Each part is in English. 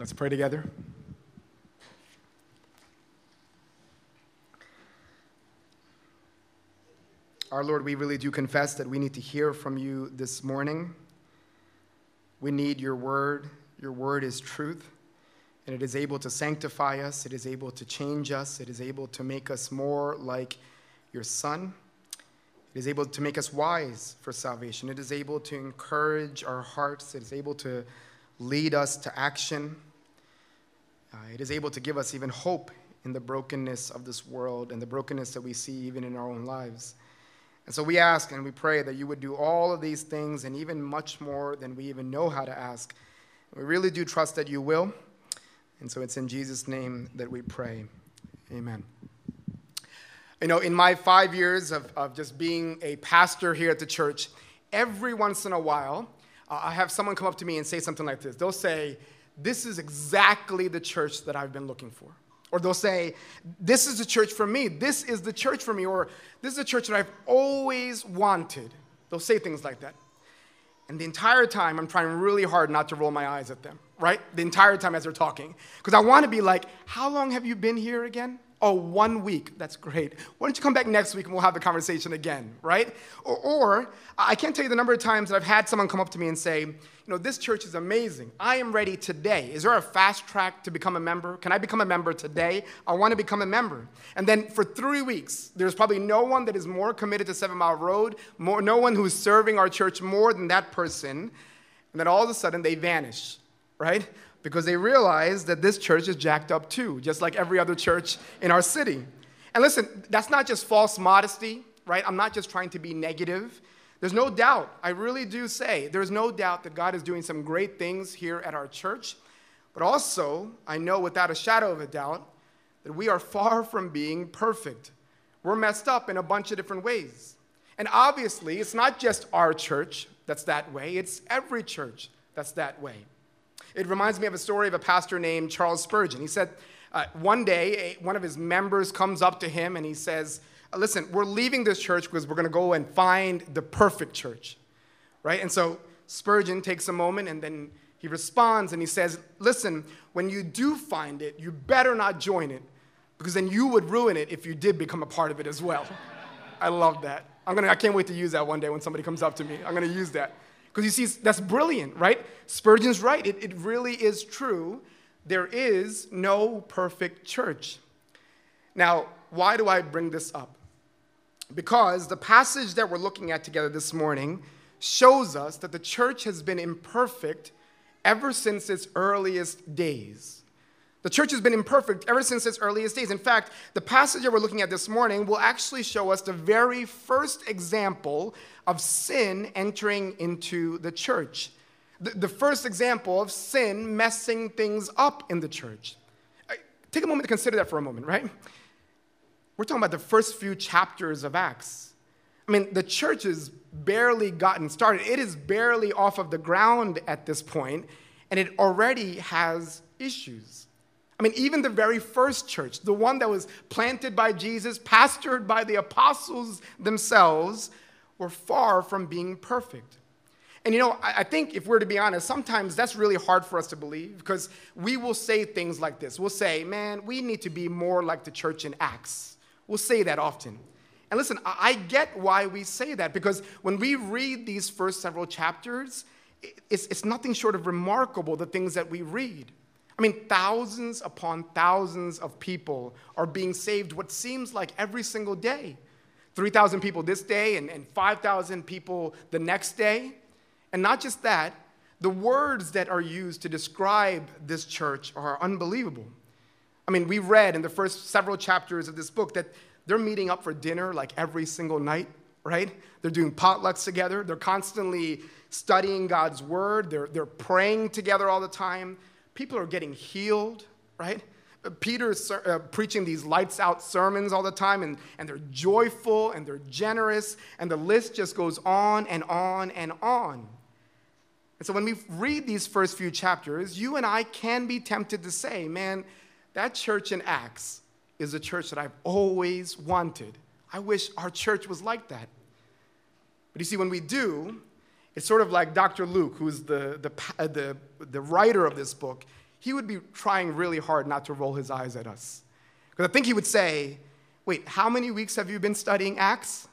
Let's pray together. Our Lord, we really do confess that we need to hear from you this morning. We need your word. Your word is truth, and it is able to sanctify us, it is able to change us, it is able to make us more like your Son. It is able to make us wise for salvation. It is able to encourage our hearts. It is able to lead us to action. Uh, it is able to give us even hope in the brokenness of this world and the brokenness that we see even in our own lives. And so we ask and we pray that you would do all of these things and even much more than we even know how to ask. We really do trust that you will. And so it's in Jesus' name that we pray. Amen. You know, in my five years of, of just being a pastor here at the church, every once in a while, uh, I have someone come up to me and say something like this. They'll say, This is exactly the church that I've been looking for. Or they'll say, This is the church for me. This is the church for me. Or this is the church that I've always wanted. They'll say things like that. And the entire time, I'm trying really hard not to roll my eyes at them, right? The entire time as they're talking. Because I want to be like, How long have you been here again? Oh, one week. That's great. Why don't you come back next week and we'll have the conversation again, right? Or, or, I can't tell you the number of times that I've had someone come up to me and say, you know, this church is amazing. I am ready today. Is there a fast track to become a member? Can I become a member today? I want to become a member. And then for three weeks, there's probably no one that is more committed to Seven Mile Road, more, no one who's serving our church more than that person. And then all of a sudden they vanish, right? Because they realize that this church is jacked up too, just like every other church in our city. And listen, that's not just false modesty, right? I'm not just trying to be negative. There's no doubt, I really do say, there's no doubt that God is doing some great things here at our church. But also, I know without a shadow of a doubt that we are far from being perfect. We're messed up in a bunch of different ways. And obviously, it's not just our church that's that way, it's every church that's that way. It reminds me of a story of a pastor named Charles Spurgeon. He said, uh, one day, a, one of his members comes up to him and he says, uh, Listen, we're leaving this church because we're going to go and find the perfect church. Right? And so Spurgeon takes a moment and then he responds and he says, Listen, when you do find it, you better not join it because then you would ruin it if you did become a part of it as well. I love that. I'm gonna, I can't wait to use that one day when somebody comes up to me. I'm going to use that. Because you see, that's brilliant, right? Spurgeon's right. It, it really is true. There is no perfect church. Now, why do I bring this up? Because the passage that we're looking at together this morning shows us that the church has been imperfect ever since its earliest days. The church has been imperfect ever since its earliest days. In fact, the passage that we're looking at this morning will actually show us the very first example of sin entering into the church. The, first example of sin messing things up in the church. Take a moment to consider that for a moment, right? We're talking about the first few chapters of Acts. I mean, the church has barely gotten started. It is barely off of the ground at this point, and it already has issues. I mean, even the very first church, the one that was planted by Jesus, pastored by the apostles themselves, were far from being perfect. And you know, I think if we're to be honest, sometimes that's really hard for us to believe because we will say things like this. We'll say, man, we need to be more like the church in Acts. We'll say that often. And listen, I get why we say that because when we read these first several chapters, it's, it's nothing short of remarkable the things that we read. I mean, thousands upon thousands of people are being saved what seems like every single day. 3,000 people this day and, and 5,000 people the next day. And not just that, the words that are used to describe this church are unbelievable. I mean, we read in the first several chapters of this book that they're meeting up for dinner like every single night, right? They're doing potlucks together. They're constantly studying God's word. They're, they're praying together all the time. People are getting healed, right? Peter's uh, preaching these lights out sermons all the time, and, and they're joyful and they're generous, and the list just goes on and on and on. And so when we read these first few chapters, you and I can be tempted to say, man, that church in Acts is a church that I've always wanted. I wish our church was like that. But you see, when we do, it's sort of like Dr. Luke, who's the, the, uh, the, the writer of this book. he would be trying really hard not to roll his eyes at us. Because I think he would say, Wait, how many weeks have you been studying Acts?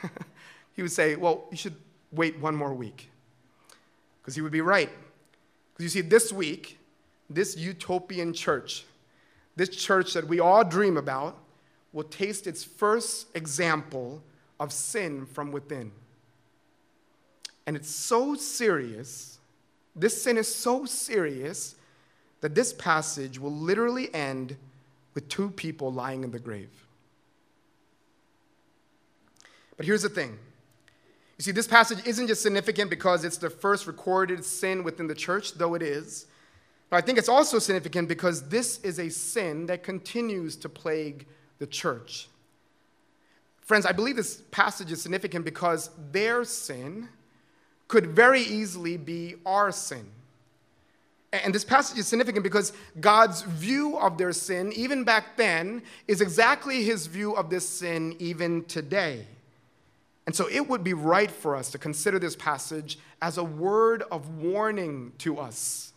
he would say, Well, you should wait one more week. Because he would be right. Because you see, this week, this utopian church, this church that we all dream about, will taste its first example of sin from within. And it's so serious, this sin is so serious, that this passage will literally end with two people lying in the grave. But here's the thing. You see, this passage isn't just significant because it's the first recorded sin within the church, though it is. But I think it's also significant because this is a sin that continues to plague the church. Friends, I believe this passage is significant because their sin could very easily be our sin. And this passage is significant because God's view of their sin, even back then, is exactly his view of this sin even today. And so it would be right for us to consider this passage as a word of warning to us.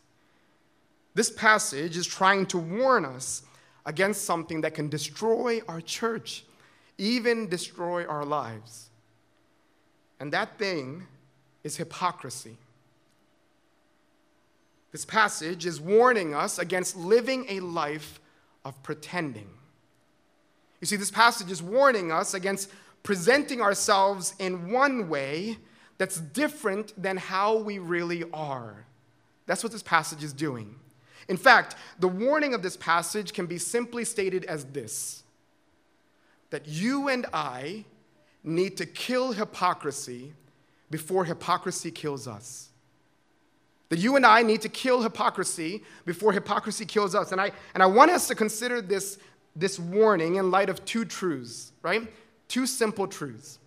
This passage is trying to warn us against something that can destroy our church, even destroy our lives. And that thing is hypocrisy. This passage is warning us against living a life of pretending. You see, this passage is warning us against presenting ourselves in one way that's different than how we really are. That's what this passage is doing. In fact, the warning of this passage can be simply stated as this that you and I need to kill hypocrisy before hypocrisy kills us. That you and I need to kill hypocrisy before hypocrisy kills us. And I, and I want us to consider this, this warning in light of two truths, right? Two simple truths.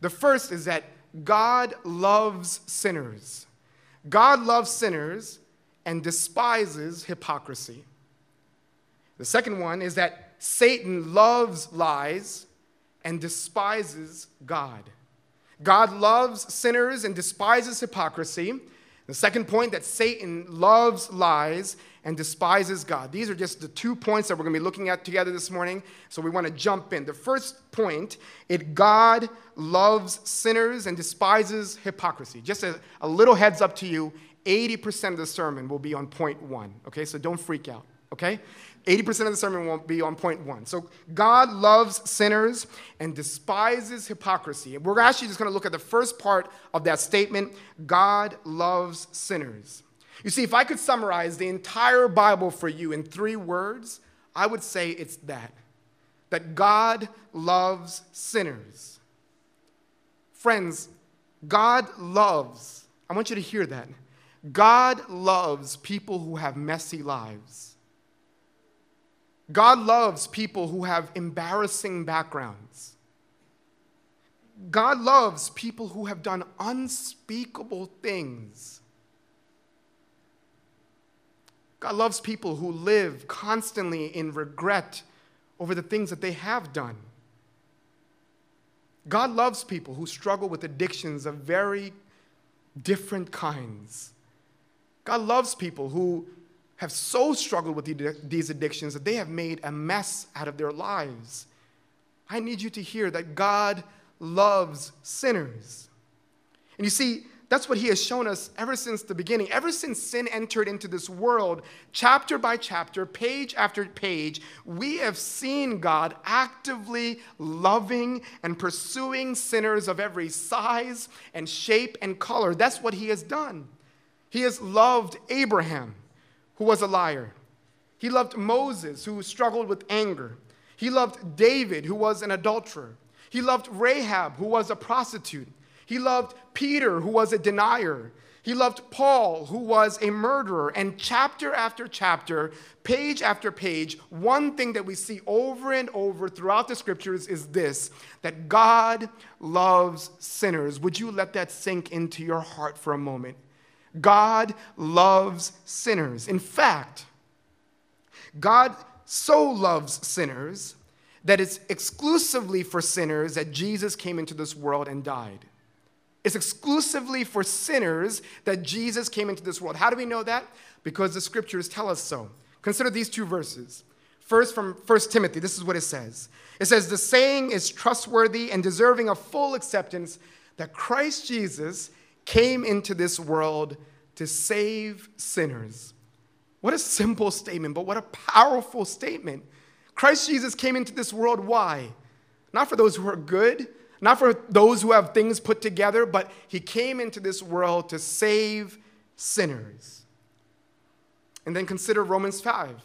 The first is that God loves sinners. God loves sinners and despises hypocrisy. The second one is that Satan loves lies and despises God. God loves sinners and despises hypocrisy. The second point that Satan loves lies and despises God. These are just the two points that we're going to be looking at together this morning. So we want to jump in. The first point, it God loves sinners and despises hypocrisy. Just a, a little heads up to you, 80% of the sermon will be on point one, okay? So don't freak out, okay? 80% of the sermon won't be on point one. So God loves sinners and despises hypocrisy. And we're actually just going to look at the first part of that statement God loves sinners. You see, if I could summarize the entire Bible for you in three words, I would say it's that that God loves sinners. Friends, God loves, I want you to hear that. God loves people who have messy lives. God loves people who have embarrassing backgrounds. God loves people who have done unspeakable things. God loves people who live constantly in regret over the things that they have done. God loves people who struggle with addictions of very different kinds. God loves people who have so struggled with these addictions that they have made a mess out of their lives. I need you to hear that God loves sinners. And you see, that's what he has shown us ever since the beginning. Ever since sin entered into this world, chapter by chapter, page after page, we have seen God actively loving and pursuing sinners of every size and shape and color. That's what he has done. He has loved Abraham, who was a liar. He loved Moses, who struggled with anger. He loved David, who was an adulterer. He loved Rahab, who was a prostitute. He loved Peter, who was a denier. He loved Paul, who was a murderer. And chapter after chapter, page after page, one thing that we see over and over throughout the scriptures is this that God loves sinners. Would you let that sink into your heart for a moment? God loves sinners. In fact, God so loves sinners that it's exclusively for sinners that Jesus came into this world and died. It's exclusively for sinners that Jesus came into this world. How do we know that? Because the scriptures tell us so. Consider these two verses. First, from 1 Timothy, this is what it says it says, The saying is trustworthy and deserving of full acceptance that Christ Jesus came into this world to save sinners. What a simple statement, but what a powerful statement. Christ Jesus came into this world. Why? Not for those who are good, not for those who have things put together, but he came into this world to save sinners. And then consider Romans 5.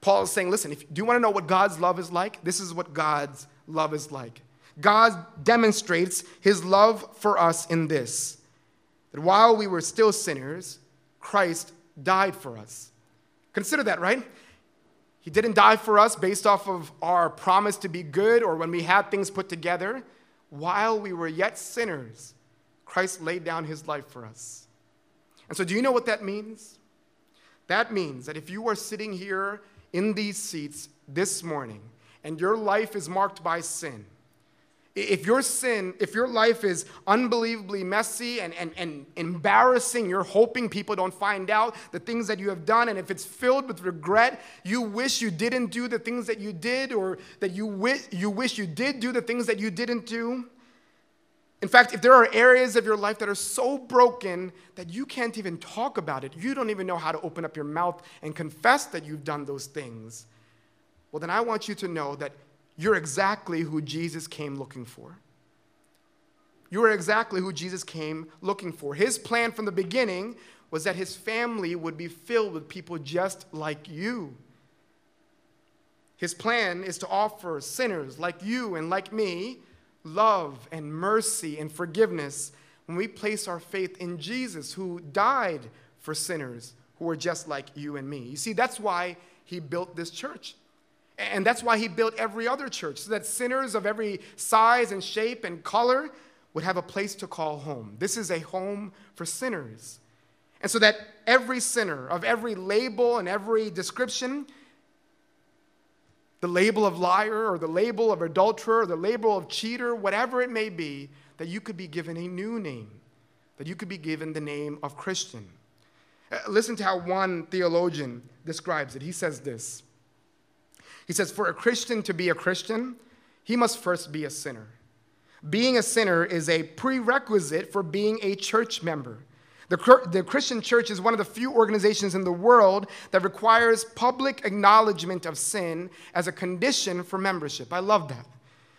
Paul is saying, listen, if do you want to know what God's love is like? This is what God's love is like. God demonstrates his love for us in this that while we were still sinners, Christ died for us. Consider that, right? He didn't die for us based off of our promise to be good or when we had things put together. While we were yet sinners, Christ laid down his life for us. And so, do you know what that means? That means that if you are sitting here in these seats this morning and your life is marked by sin, if your sin, if your life is unbelievably messy and, and, and embarrassing, you're hoping people don't find out the things that you have done, and if it's filled with regret, you wish you didn't do the things that you did, or that you, wish you wish you did do the things that you didn't do. In fact, if there are areas of your life that are so broken that you can't even talk about it, you don't even know how to open up your mouth and confess that you've done those things, well, then I want you to know that you're exactly who Jesus came looking for. You are exactly who Jesus came looking for. His plan from the beginning was that his family would be filled with people just like you. His plan is to offer sinners like you and like me love and mercy and forgiveness when we place our faith in Jesus, who died for sinners who are just like you and me. You see, that's why he built this church. And that's why he built every other church, so that sinners of every size and shape and color would have a place to call home. This is a home for sinners. And so that every sinner of every label and every description the label of liar or the label of adulterer or the label of cheater, whatever it may be, that you could be given a new name, that you could be given the name of Christian. Uh, listen to how one theologian describes it. He says this He says, For a Christian to be a Christian, he must first be a sinner. Being a sinner is a prerequisite for being a church member. The, the Christian church is one of the few organizations in the world that requires public acknowledgement of sin as a condition for membership. I love that.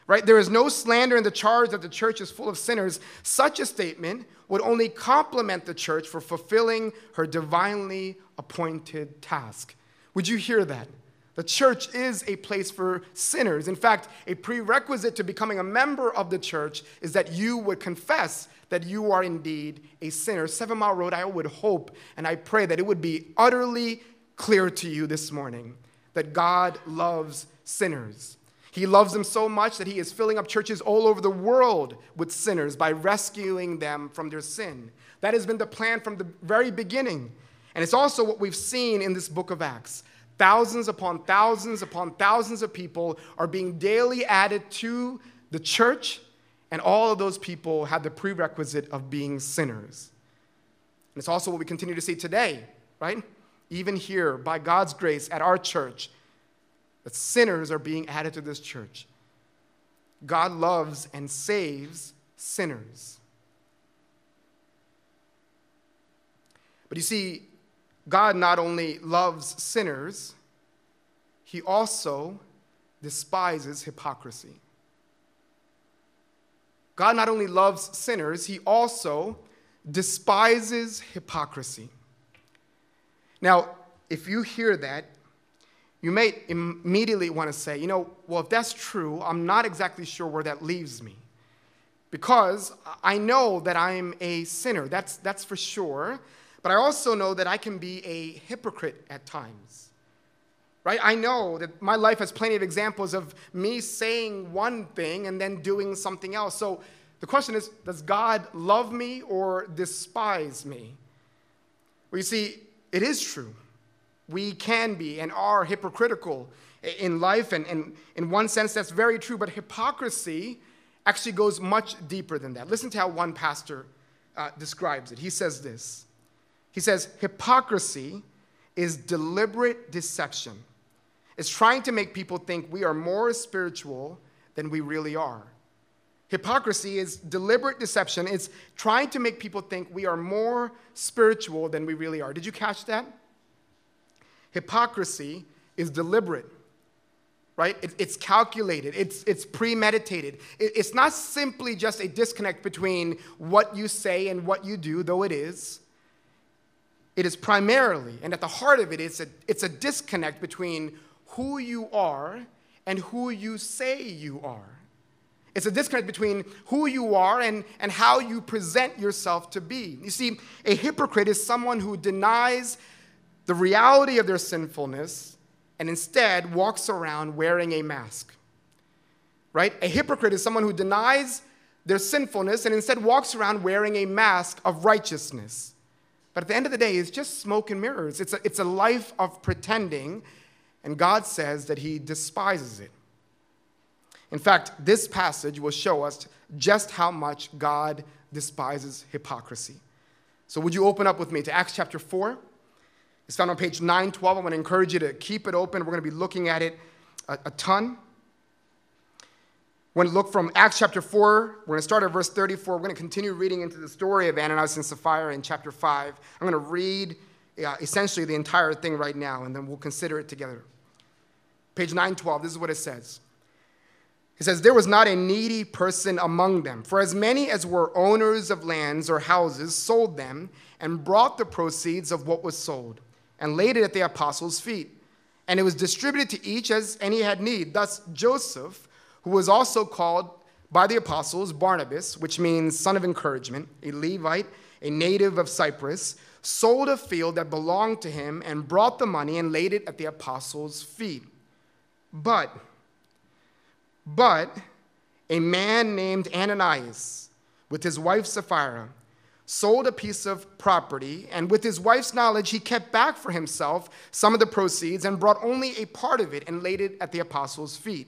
Right? There is no slander in the charge that the church is full of sinners. Such a statement would only compliment the church for fulfilling her divinely appointed task. Would you hear that? The church is a place for sinners. In fact, a prerequisite to becoming a member of the church is that you would confess that you are indeed a sinner. Seven Mile Road, I would hope and I pray that it would be utterly clear to you this morning that God loves sinners. He loves them so much that he is filling up churches all over the world with sinners by rescuing them from their sin. That has been the plan from the very beginning. And it's also what we've seen in this book of Acts. Thousands upon thousands upon thousands of people are being daily added to the church and all of those people had the prerequisite of being sinners. And it's also what we continue to see today, right? Even here, by God's grace at our church, that sinners are being added to this church. God loves and saves sinners. But you see, God not only loves sinners, he also despises hypocrisy. God not only loves sinners, he also despises hypocrisy. Now, if you hear that, you may immediately want to say, you know, well, if that's true, I'm not exactly sure where that leaves me. Because I know that I'm a sinner, that's, that's for sure. But I also know that I can be a hypocrite at times right? I know that my life has plenty of examples of me saying one thing and then doing something else. So the question is does God love me or despise me? Well, you see, it is true. We can be and are hypocritical in life, and, and in one sense, that's very true. But hypocrisy actually goes much deeper than that. Listen to how one pastor uh, describes it. He says this He says, Hypocrisy is deliberate deception. It's trying to make people think we are more spiritual than we really are. Hypocrisy is deliberate deception. It's trying to make people think we are more spiritual than we really are. Did you catch that? Hypocrisy is deliberate, right? It, it's calculated, it's, it's premeditated. It, it's not simply just a disconnect between what you say and what you do, though it is. It is primarily, and at the heart of it, it's a, it's a disconnect between who you are and who you say you are. It's a disconnect between who you are and, and how you present yourself to be. You see, a hypocrite is someone who denies the reality of their sinfulness and instead walks around wearing a mask. Right? A hypocrite is someone who denies their sinfulness and instead walks around wearing a mask of righteousness. But at the end of the day, it's just smoke and mirrors. It's a, it's a life of pretending, and God says that He despises it. In fact, this passage will show us just how much God despises hypocrisy. So, would you open up with me to Acts chapter 4? It's found on page 912. I want to encourage you to keep it open. We're going to be looking at it a, a ton. We're going to look from Acts chapter 4. We're going to start at verse 34. We're going to continue reading into the story of Ananias and Sapphira in chapter 5. I'm going to read uh, essentially the entire thing right now, and then we'll consider it together. Page 912, this is what it says. He says, There was not a needy person among them, for as many as were owners of lands or houses sold them and brought the proceeds of what was sold and laid it at the apostles' feet. And it was distributed to each as any had need. Thus, Joseph, who was also called by the apostles Barnabas, which means son of encouragement, a Levite, a native of Cyprus, sold a field that belonged to him and brought the money and laid it at the apostles' feet. But, but a man named Ananias, with his wife Sapphira, sold a piece of property, and with his wife's knowledge, he kept back for himself some of the proceeds and brought only a part of it and laid it at the apostles' feet.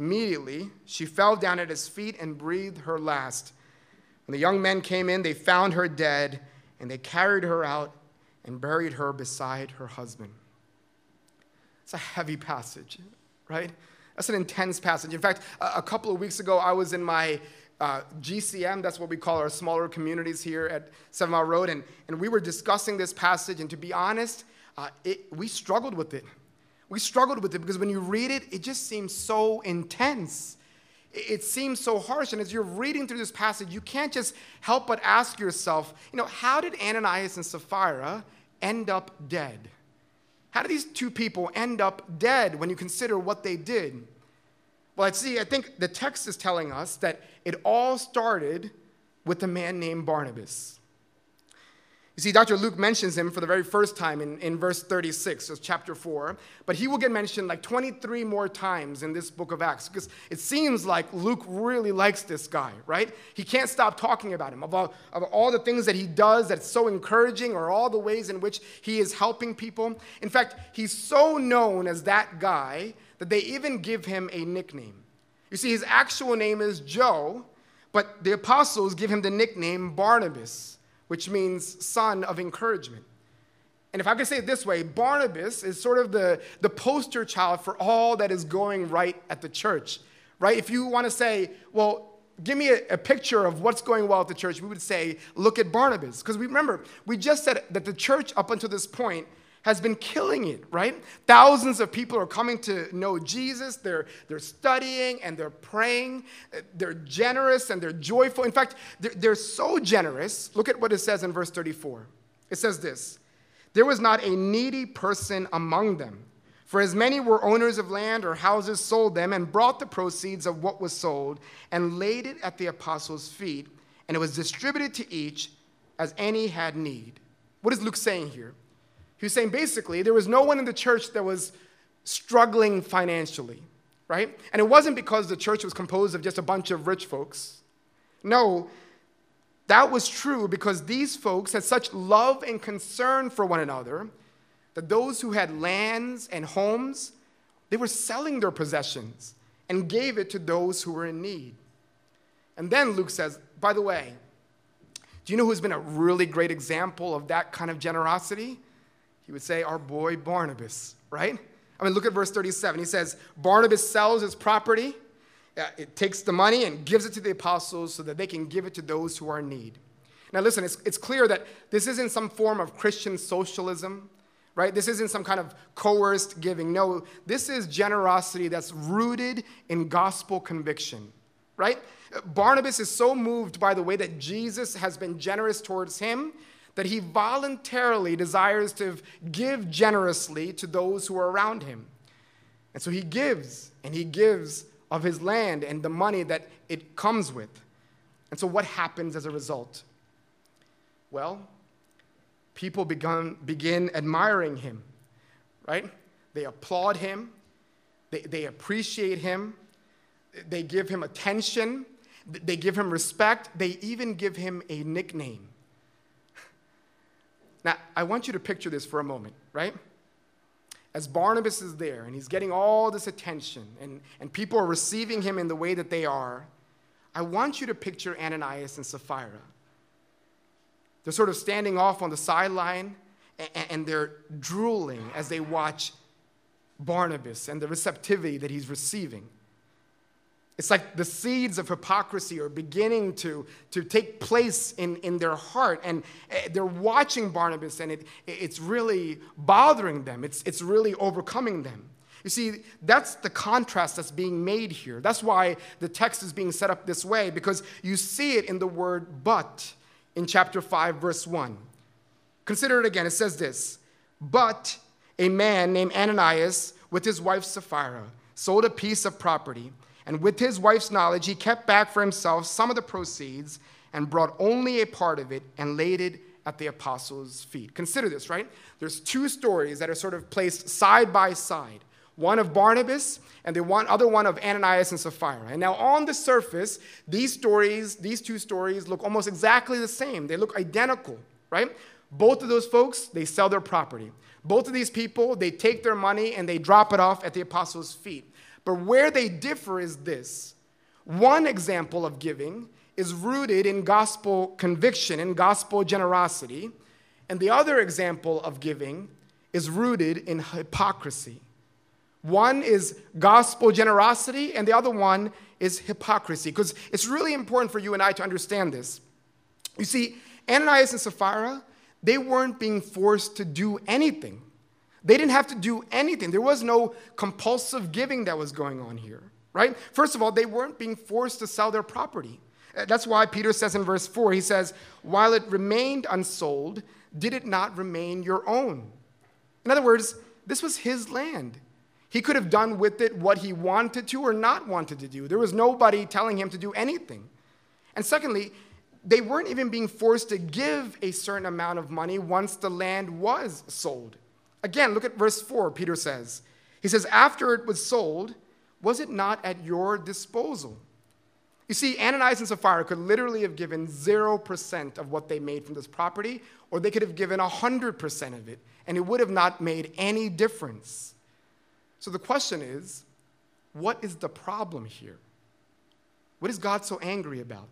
Immediately, she fell down at his feet and breathed her last. When the young men came in, they found her dead, and they carried her out and buried her beside her husband. It's a heavy passage, right? That's an intense passage. In fact, a, couple of weeks ago, I was in my uh, GCM, that's what we call our smaller communities here at Seven Mile Road, and, and we were discussing this passage, and to be honest, uh, it, we struggled with it. We struggled with it because when you read it, it just seems so intense. It, seems so harsh, and as you're reading through this passage, you can't just help but ask yourself, you know, how did Ananias and Sapphira end up dead? How did these two people end up dead when you consider what they did? Well, I see, I think the text is telling us that it all started with a man named Barnabas. You see, Dr. Luke mentions him for the very first time in, in verse 36 of chapter 4, but he will get mentioned like 23 more times in this book of Acts because it seems like Luke really likes this guy, right? He can't stop talking about him, about, about all the things that he does that's so encouraging or all the ways in which he is helping people. In fact, he's so known as that guy that they even give him a nickname. You see, his actual name is Joe, but the apostles give him the nickname Barnabas which means son of encouragement. And if I could say it this way, Barnabas is sort of the, the poster child for all that is going right at the church, right? If you want to say, well, give me a, a, picture of what's going well at the church, we would say, look at Barnabas. Because we remember, we just said that the church up until this point has been killing it, right? Thousands of people are coming to know Jesus. They're, they're studying and they're praying. They're generous and they're joyful. In fact, they're, they're so generous. Look at what it says in verse 34. It says this There was not a needy person among them. For as many were owners of land or houses sold them and brought the proceeds of what was sold and laid it at the apostles' feet, and it was distributed to each as any had need. What is Luke saying here? He's saying basically there was no one in the church that was struggling financially, right? And it wasn't because the church was composed of just a bunch of rich folks. No, that was true because these folks had such love and concern for one another that those who had lands and homes, they were selling their possessions and gave it to those who were in need. And then Luke says, by the way, do you know who's been a really great example of that kind of generosity? He would say, Our boy Barnabas, right? I mean, look at verse 37. He says, Barnabas sells his property, uh, it takes the money and gives it to the apostles so that they can give it to those who are in need. Now, listen, it's, it's clear that this isn't some form of Christian socialism right? This isn't some kind of coerced giving. No, this is generosity that's rooted in gospel conviction, right? Barnabas is so moved by the way that Jesus has been generous towards him that he voluntarily desires to give generously to those who are around him. And so he gives, and he gives of his land and the money that it comes with. And so what happens as a result? Well, people begun, begin admiring him, right? They applaud him, they, they appreciate him, they give him attention, they give him respect, they even give him a nickname. Now, I want you to picture this for a moment, right? As Barnabas is there and he's getting all this attention and, and people are receiving him in the way that they are, I want you to picture Ananias and Sapphira. They're sort of standing off on the sideline and they're drooling as they watch Barnabas and the receptivity that he's receiving. It's like the seeds of hypocrisy are beginning to, to take place in, in their heart, and eh, they're watching Barnabas, and it, it's really bothering them. It's, it's really overcoming them. You see, that's the contrast that's being made here. That's why the text is being set up this way, because you see it in the word but in chapter 5, verse 1. Consider it again. It says this But a man named Ananias, with his wife Sapphira, sold a piece of property, and with his wife's knowledge, he kept back for himself some of the proceeds and brought only a part of it and laid it at the apostles' feet. Consider this, right? There's two stories that are sort of placed side by side one of Barnabas and the one other one of Ananias and Sapphira. And now on the surface, these stories, these two stories look almost exactly the same. They look identical, right? Both of those folks, they sell their property. Both of these people, they take their money and they drop it off at the apostles' feet. But where they differ is this. One example of giving is rooted in gospel conviction and gospel generosity, and the other example of giving is rooted in hypocrisy. One is gospel generosity, and the other one is hypocrisy. Because it's really important for you and I to understand this. You see, Ananias and Sapphira, they weren't being forced to do anything. They didn't have to do anything. There was no compulsive giving that was going on here, right? First of all, they weren't being forced to sell their property. Uh, that's why Peter says in verse 4, he says, While it remained unsold, did it not remain your own? In other words, this was his land. He could have done with it what he wanted to or not wanted to do. There was nobody telling him to do anything. And secondly, they weren't even being forced to give a certain amount of money once the land was sold. Again, look at verse 4, Peter says. He says, After it was sold, was it not at your disposal? You see, Ananias and Sapphira could literally have given 0% of what they made from this property, or they could have given 100% of it, and it would have not made any difference. So the question is what is the problem here? What is God so angry about?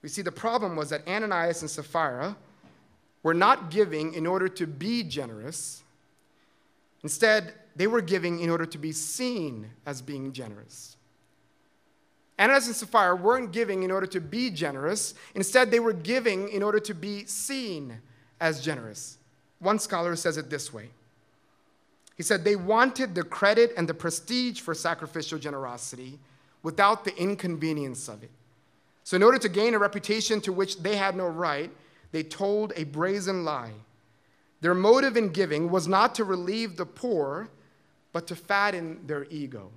We see the problem was that Ananias and Sapphira were not giving in order to be generous. Instead, they were giving in order to be seen as being generous. Ananias and Sapphira weren't giving in order to be generous. Instead, they were giving in order to be seen as generous. One scholar says it this way He said, They wanted the credit and the prestige for sacrificial generosity without the inconvenience of it. So, in order to gain a reputation to which they had no right, they told a brazen lie. Their motive in giving was not to relieve the poor, but to fatten their ego.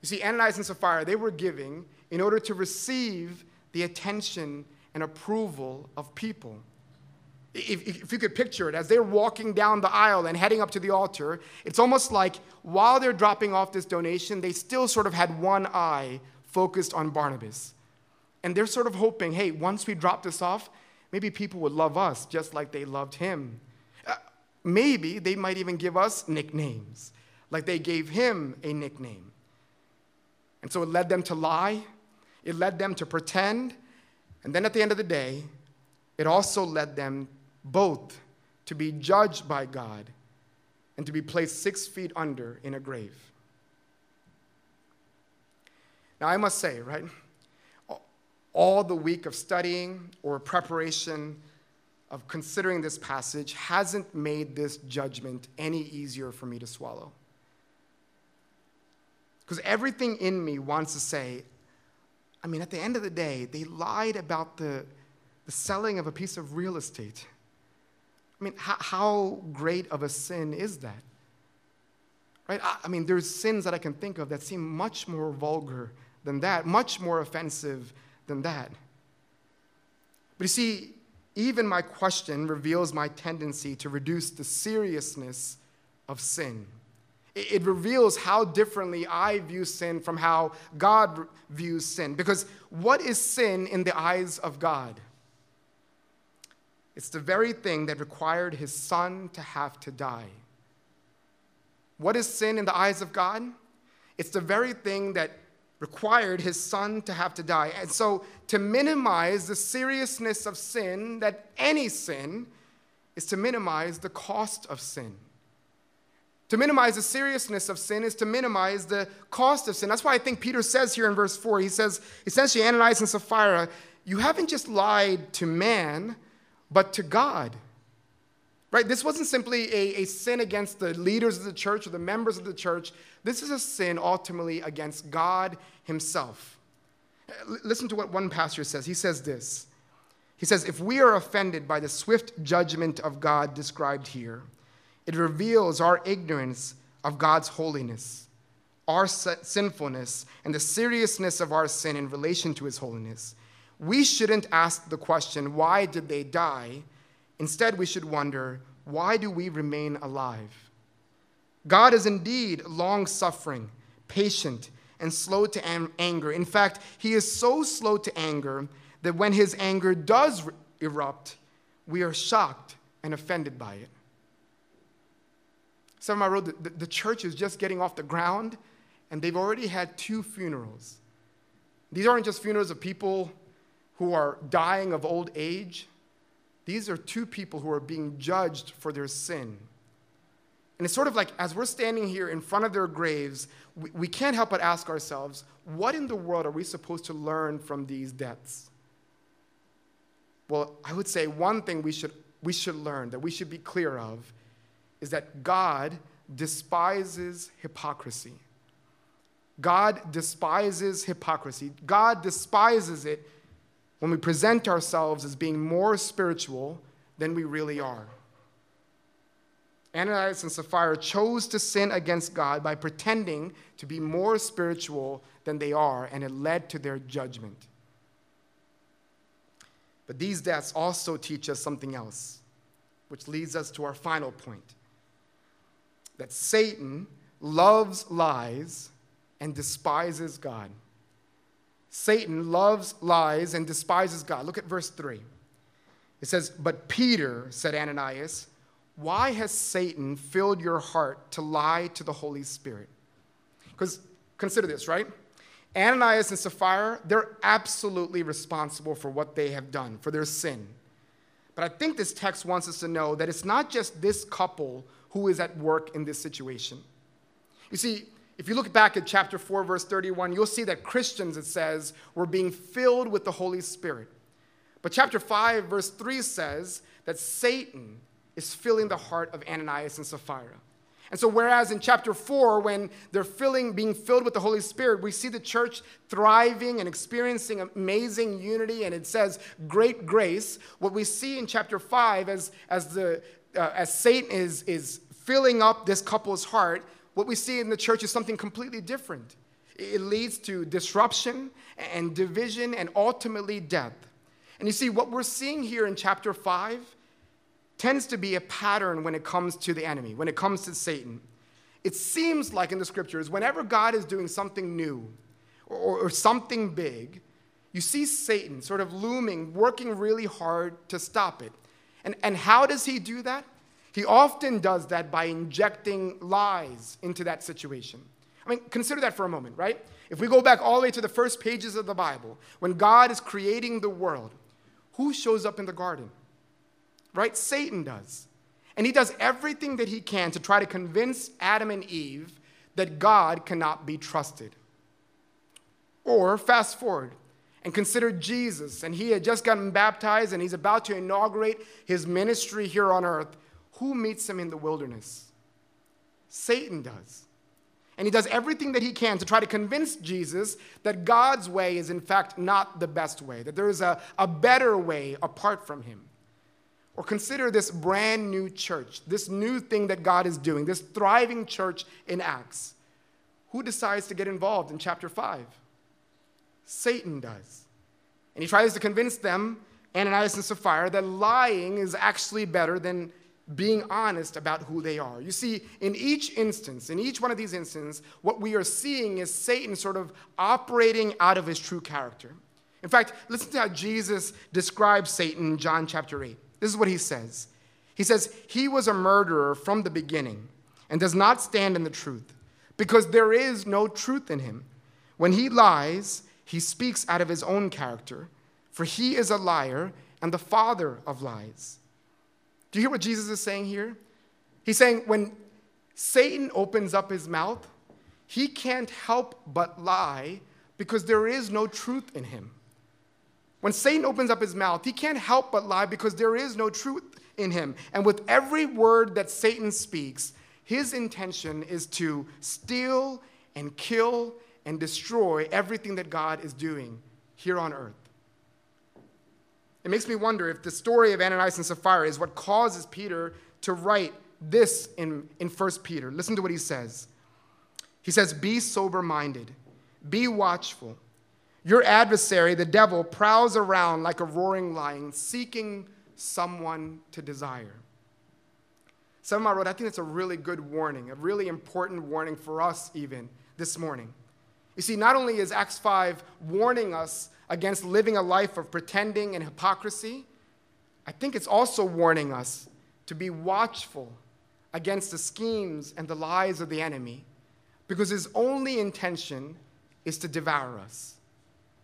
You see, Ananias and Sapphira, they were giving in order to receive the attention and approval of people. If, if, you could picture it, as they're walking down the aisle and heading up to the altar, it's almost like while they're dropping off this donation, they still sort of had one eye focused on Barnabas. And they're sort of hoping, hey, once we drop this off, maybe people would love us just like they loved him. Uh, maybe they might even give us nicknames, like they gave him a nickname. And so it led them to lie, it led them to pretend, and then at the end of the day, it also led them both to be judged by God and to be placed six feet under in a grave. Now, I must say, right, all the week of studying or preparation of considering this passage hasn't made this judgment any easier for me to swallow. Because everything in me wants to say, I mean, at the end of the day, they lied about the, the selling of a piece of real estate. I mean, how, how great of a sin is that? Right? I, I mean, there's sins that I can think of that seem much more vulgar than that, much more offensive than that. But you see, even my question reveals my tendency to reduce the seriousness of sin. It reveals how differently I view sin from how God views sin. Because what is sin in the eyes of God? It's the very thing that required his son to have to die. What is sin in the eyes of God? It's the very thing that required his son to have to die. And so, to minimize the seriousness of sin, that any sin, is to minimize the cost of sin. To minimize the seriousness of sin is to minimize the cost of sin. That's why I think Peter says here in verse 4, he says, essentially, Ananias and Sapphira, you haven't just lied to man, but to God. Right? This wasn't simply a, a sin against the leaders of the church or the members of the church. This is a sin ultimately against God Himself. L- listen to what one pastor says. He says this He says, If we are offended by the swift judgment of God described here, it reveals our ignorance of God's holiness, our sinfulness, and the seriousness of our sin in relation to his holiness. We shouldn't ask the question, why did they die? Instead, we should wonder, why do we remain alive? God is indeed long suffering, patient, and slow to am- anger. In fact, he is so slow to anger that when his anger does erupt, we are shocked and offended by it. Seven Mile Road, the, the church is just getting off the ground, and they've already had two funerals. These aren't just funerals of people who are dying of old age. These are two people who are being judged for their sin. And it's sort of like as we're standing here in front of their graves, we, we can't help but ask ourselves, what in the world are we supposed to learn from these deaths? Well, I would say one thing we should, we should learn, that we should be clear of, is that God despises hypocrisy. God despises hypocrisy. God despises it when we present ourselves as being more spiritual than we really are. Ananias and Sapphira chose to sin against God by pretending to be more spiritual than they are, and it led to their judgment. But these deaths also teach us something else, which leads us to our final point that Satan loves lies and despises God. Satan loves lies and despises God. Look at verse 3. It says, But Peter, said Ananias, why has Satan filled your heart to lie to the Holy Spirit? Because consider this, right? Ananias and Sapphira, they're absolutely responsible for what they have done, for their sin. But I think this text wants us to know that it's not just this couple who is at work in this situation. You see, if you look back at chapter 4, verse 31, you'll see that Christians, it says, were being filled with the Holy Spirit. But chapter 5, verse 3 says that Satan is filling the heart of Ananias and Sapphira. And so, whereas in chapter 4, when they're filling, being filled with the Holy Spirit, we see the church thriving and experiencing amazing unity, and it says great grace. What we see in chapter 5, as, as, the, uh, as Satan is, is filling up this couple's heart, what we see in the church is something completely different. It leads to disruption and division and ultimately death. And you see, what we're seeing here in chapter 5 tends to be a pattern when it comes to the enemy, when it comes to Satan. It seems like in the scriptures, whenever God is doing something new or, or, something big, you see Satan sort of looming, working really hard to stop it. And, and how does he do that? He often does that by injecting lies into that situation. I mean, consider that for a moment, right? If we go back all the way to the first pages of the Bible, when God is creating the world, who shows up in the garden? right? Satan does. And he does everything that he can to try to convince Adam and Eve that God cannot be trusted. Or fast forward and consider Jesus, and he had just gotten baptized and he's about to inaugurate his ministry here on earth. Who meets him in the wilderness? Satan does. And he does everything that he can to try to convince Jesus that God's way is, in fact, not the best way, that there is a, a better way apart from him. Or consider this brand new church, this new thing that God is doing, this thriving church in Acts. Who decides to get involved in chapter 5? Satan does. And he tries to convince them, Ananias and Sapphira, that lying is actually better than being honest about who they are. You see, in each instance, in each one of these instances, what we are seeing is Satan sort of operating out of his true character. In fact, listen to how Jesus describes Satan in John chapter 8. This is what he says He says, He was a murderer from the beginning and does not stand in the truth, because there is no truth in him. When he lies, he speaks out of his own character, for he is a liar and the father of lies. Do you hear what Jesus is saying here? He's saying when Satan opens up his mouth, he can't help but lie because there is no truth in him. When Satan opens up his mouth, he can't help but lie because there is no truth in him. And with every word that Satan speaks, his intention is to steal and kill and destroy everything that God is doing here on earth. It makes me wonder if the story of Ananias and Sapphira is what causes Peter to write this in, in 1 Peter. Listen to what he says. He says, Be sober minded, be watchful. Your adversary, the devil, prowls around like a roaring lion, seeking someone to desire. Someone wrote, I think that's a really good warning, a really important warning for us, even this morning. You see, not only is Acts 5 warning us against living a life of pretending and hypocrisy, I think it's also warning us to be watchful against the schemes and the lies of the enemy because his only intention is to devour us.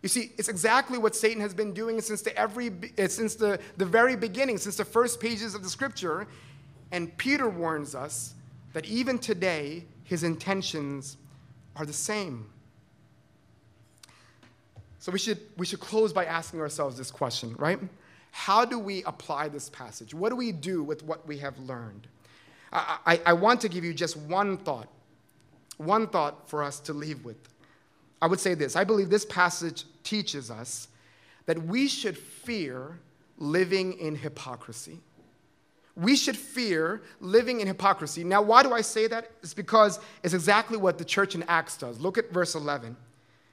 You see, it's exactly what Satan has been doing since the, every, eh, since the, the very beginning, since the first pages of the scripture. And Peter warns us that even today, his intentions are the same. So we should, we should close by asking ourselves this question, right? How do we apply this passage? What do we do with what we have learned? I, I, I want to give you just one thought, one thought for us to leave with. I would say this I believe this passage teaches us that we should fear living in hypocrisy. We should fear living in hypocrisy. Now, why do I say that? It's because it's exactly what the church in Acts does. Look at verse 11.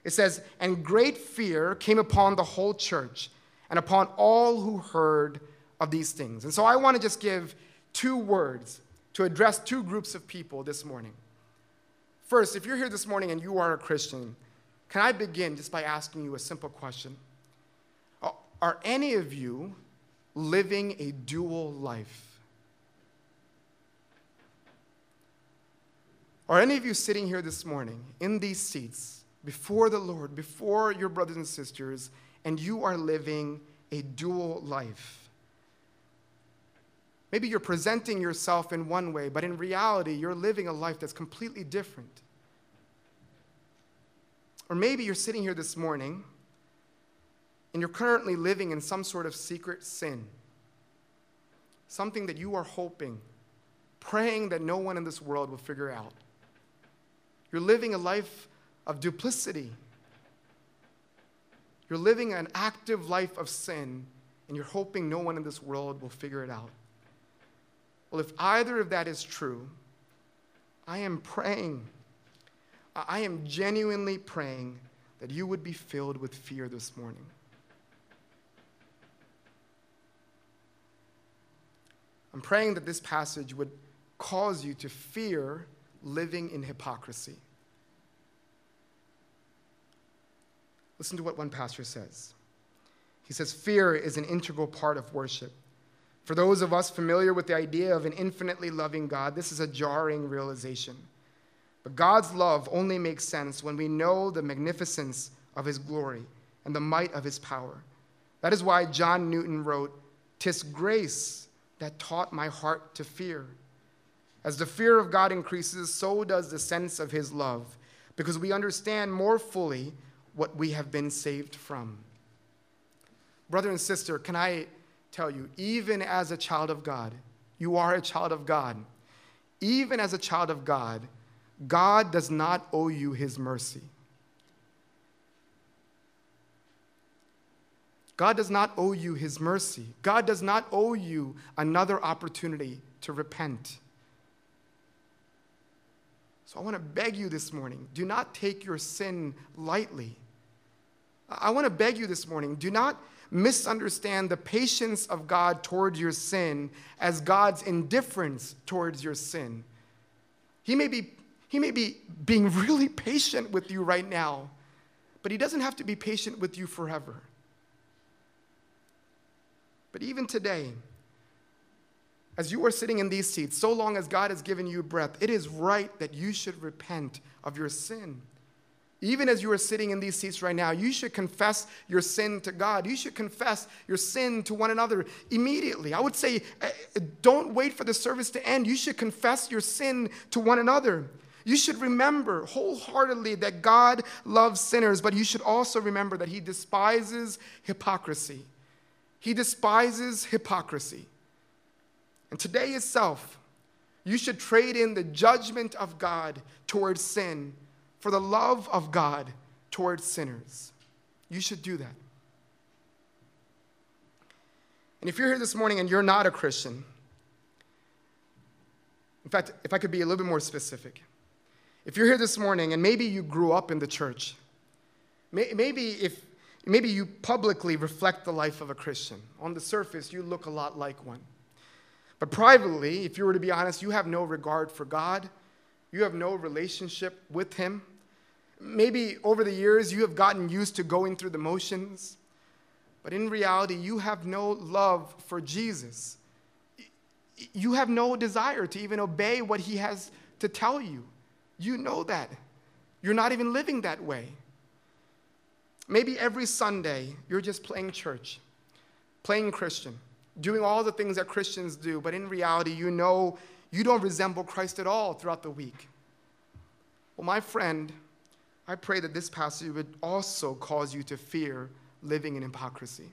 It says, And great fear came upon the whole church and upon all who heard of these things. And so I want to just give two words to address two groups of people this morning. First, if you're here this morning and you are a Christian, can I begin just by asking you a simple question? Are any of you living a dual life? Are any of you sitting here this morning in these seats before the Lord, before your brothers and sisters, and you are living a dual life? Maybe you're presenting yourself in one way, but in reality, you're living a life that's completely different. Or maybe you're sitting here this morning and you're currently living in some sort of secret sin, something that you are hoping, praying that no one in this world will figure out. You're living a life of duplicity. You're living an active life of sin, and you're hoping no one in this world will figure it out. Well, if either of that is true, I am praying. I am genuinely praying that you would be filled with fear this morning. I'm praying that this passage would cause you to fear living in hypocrisy. Listen to what one pastor says. He says, Fear is an integral part of worship. For those of us familiar with the idea of an infinitely loving God, this is a jarring realization. But God's love only makes sense when we know the magnificence of his glory and the might of his power. That is why John Newton wrote, Tis grace that taught my heart to fear. As the fear of God increases, so does the sense of his love, because we understand more fully what we have been saved from. Brother and sister, can I tell you, even as a child of God, you are a child of God. Even as a child of God, God does not owe you his mercy. God does not owe you his mercy. God does not owe you another opportunity to repent. So I want to beg you this morning do not take your sin lightly. I want to beg you this morning do not misunderstand the patience of God towards your sin as God's indifference towards your sin. He may be, he may be being really patient with you right now, but He doesn't have to be patient with you forever. But even today, as you are sitting in these seats, so long as God has given you breath, it is right that you should repent of your sin. Even as you are sitting in these seats right now, you should confess your sin to God. You should confess your sin to one another immediately. I would say, eh, don't wait for the service to end. You should confess your sin to one another. You should remember wholeheartedly that God loves sinners, but you should also remember that He despises hypocrisy. He despises hypocrisy. And today itself, you should trade in the judgment of God towards sin for the love of God towards sinners. You should do that. And if you're here this morning and you're not a Christian, in fact, if I could be a little bit more specific, if you're here this morning and maybe you grew up in the church, maybe if maybe you publicly reflect the life of a Christian. On the surface, you look a lot like one. But privately, if you were to be honest, you have no regard for God. You have no relationship with Him. Maybe over the years you have gotten used to going through the motions, but in reality, you have no love for Jesus. You have no desire to even obey what he has to tell you. You know that. You're not even living that way. Maybe every Sunday you're just playing church, playing Christian, doing all the things that Christians do, but in reality, you know you don't resemble Christ at all throughout the week. Well, my friend, I pray that this passage would also cause you to fear living in hypocrisy.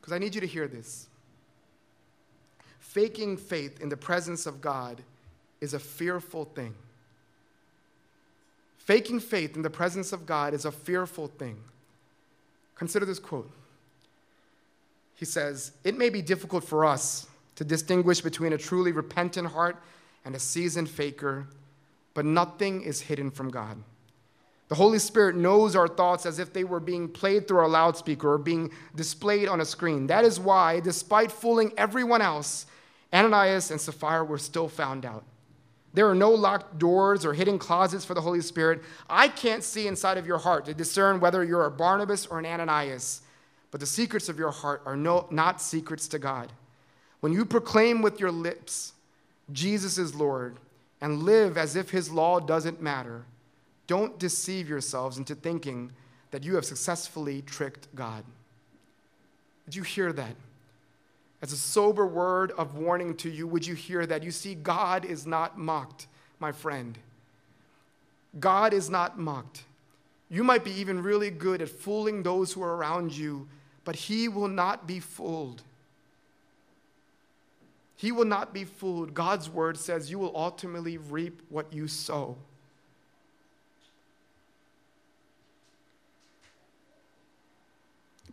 Because I need you to hear this. Faking faith in the presence of God is a fearful thing. Faking faith in the presence of God is a fearful thing. Consider this quote. He says, It may be difficult for us to distinguish between a truly repentant heart and a seasoned faker but nothing is hidden from God. The Holy Spirit knows our thoughts as if they were being played through a loudspeaker or being displayed on a screen. That is why, despite fooling everyone else, Ananias and Sapphira were still found out. There are no locked doors or hidden closets for the Holy Spirit. I can't see inside of your heart to discern whether you're a Barnabas or an Ananias, but the secrets of your heart are no, not secrets to God. When you proclaim with your lips, Jesus is Lord, and live as if his law doesn't matter, don't deceive yourselves into thinking that you have successfully tricked God. Did you hear that? as a sober word of warning to you, would you hear that? You see, God is not mocked, my friend. God is not mocked. You might be even really good at fooling those who are around you, but He will not be fooled. He will not be fooled. God's word says you will ultimately reap what you sow.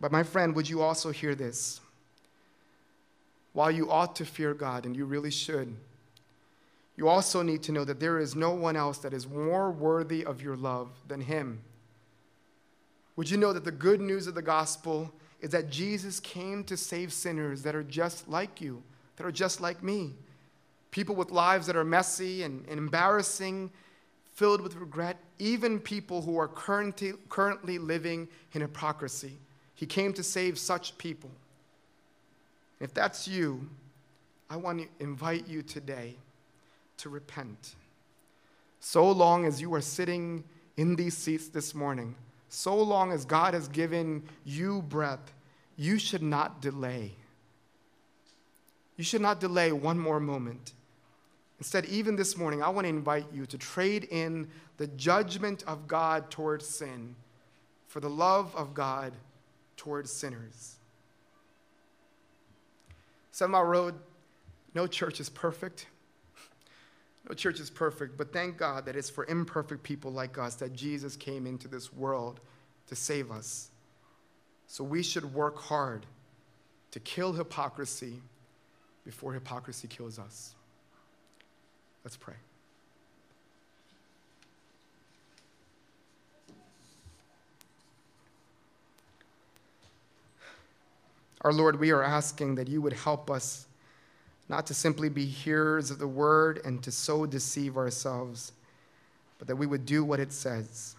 But, my friend, would you also hear this? While you ought to fear God, and you really should, you also need to know that there is no one else that is more worthy of your love than Him. Would you know that the good news of the gospel is that Jesus came to save sinners that are just like you, that are just like me? People with lives that are messy and, and embarrassing, filled with regret, even people who are currently, currently living in hypocrisy. He came to save such people. If that's you, I want to invite you today to repent. So long as you are sitting in these seats this morning, so long as God has given you breath, you should not delay. You should not delay one more moment. Instead, even this morning, I want to invite you to trade in the judgment of God towards sin for the love of God towards sinners. Seven Mile Road, no church is perfect. No church is perfect, but thank God that it's for imperfect people like us that Jesus came into this world to save us. So we should work hard to kill hypocrisy before hypocrisy kills us. Let's pray. Our Lord, we are asking that you would help us not to simply be hearers of the word and to so deceive ourselves, but that we would do what it says.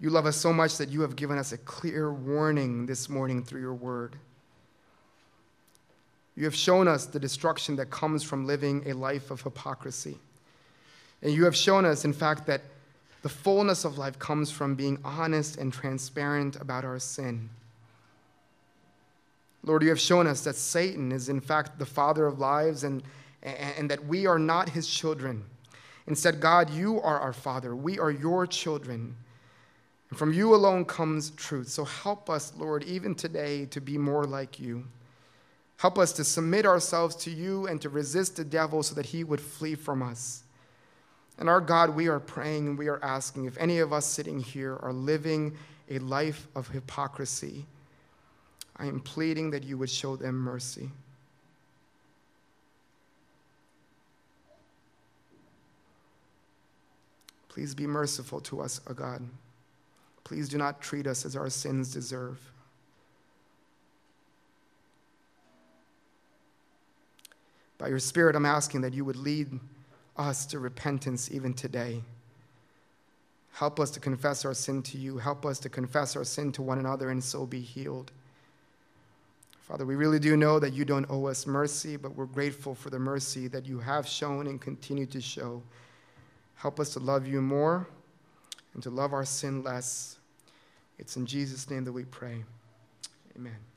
You love us so much that you have given us a clear warning this morning through your word. You have shown us the destruction that comes from living a life of hypocrisy. And you have shown us, in fact, that the fullness of life comes from being honest and transparent about our sin. Lord, you have shown us that Satan is, in fact, the father of lives and, and that we are not his children. Instead, God, you are our father. We are your children. And from you alone comes truth. So help us, Lord, even today to be more like you. Help us to submit ourselves to you and to resist the devil so that he would flee from us. And our God, we are praying and we are asking if any of us sitting here are living a life of hypocrisy I am pleading that you would show them mercy. Please be merciful to us, O God. Please do not treat us as our sins deserve. By your Spirit, I'm asking that you would lead us to repentance even today. Help us to confess our sin to you. Help us to confess our sin to one another and so be healed. Father, we really do know that you don't owe us mercy, but we're grateful for the mercy that you have shown and continue to show. Help us to love you more and to love our sin less. It's in Jesus' name that we pray. Amen.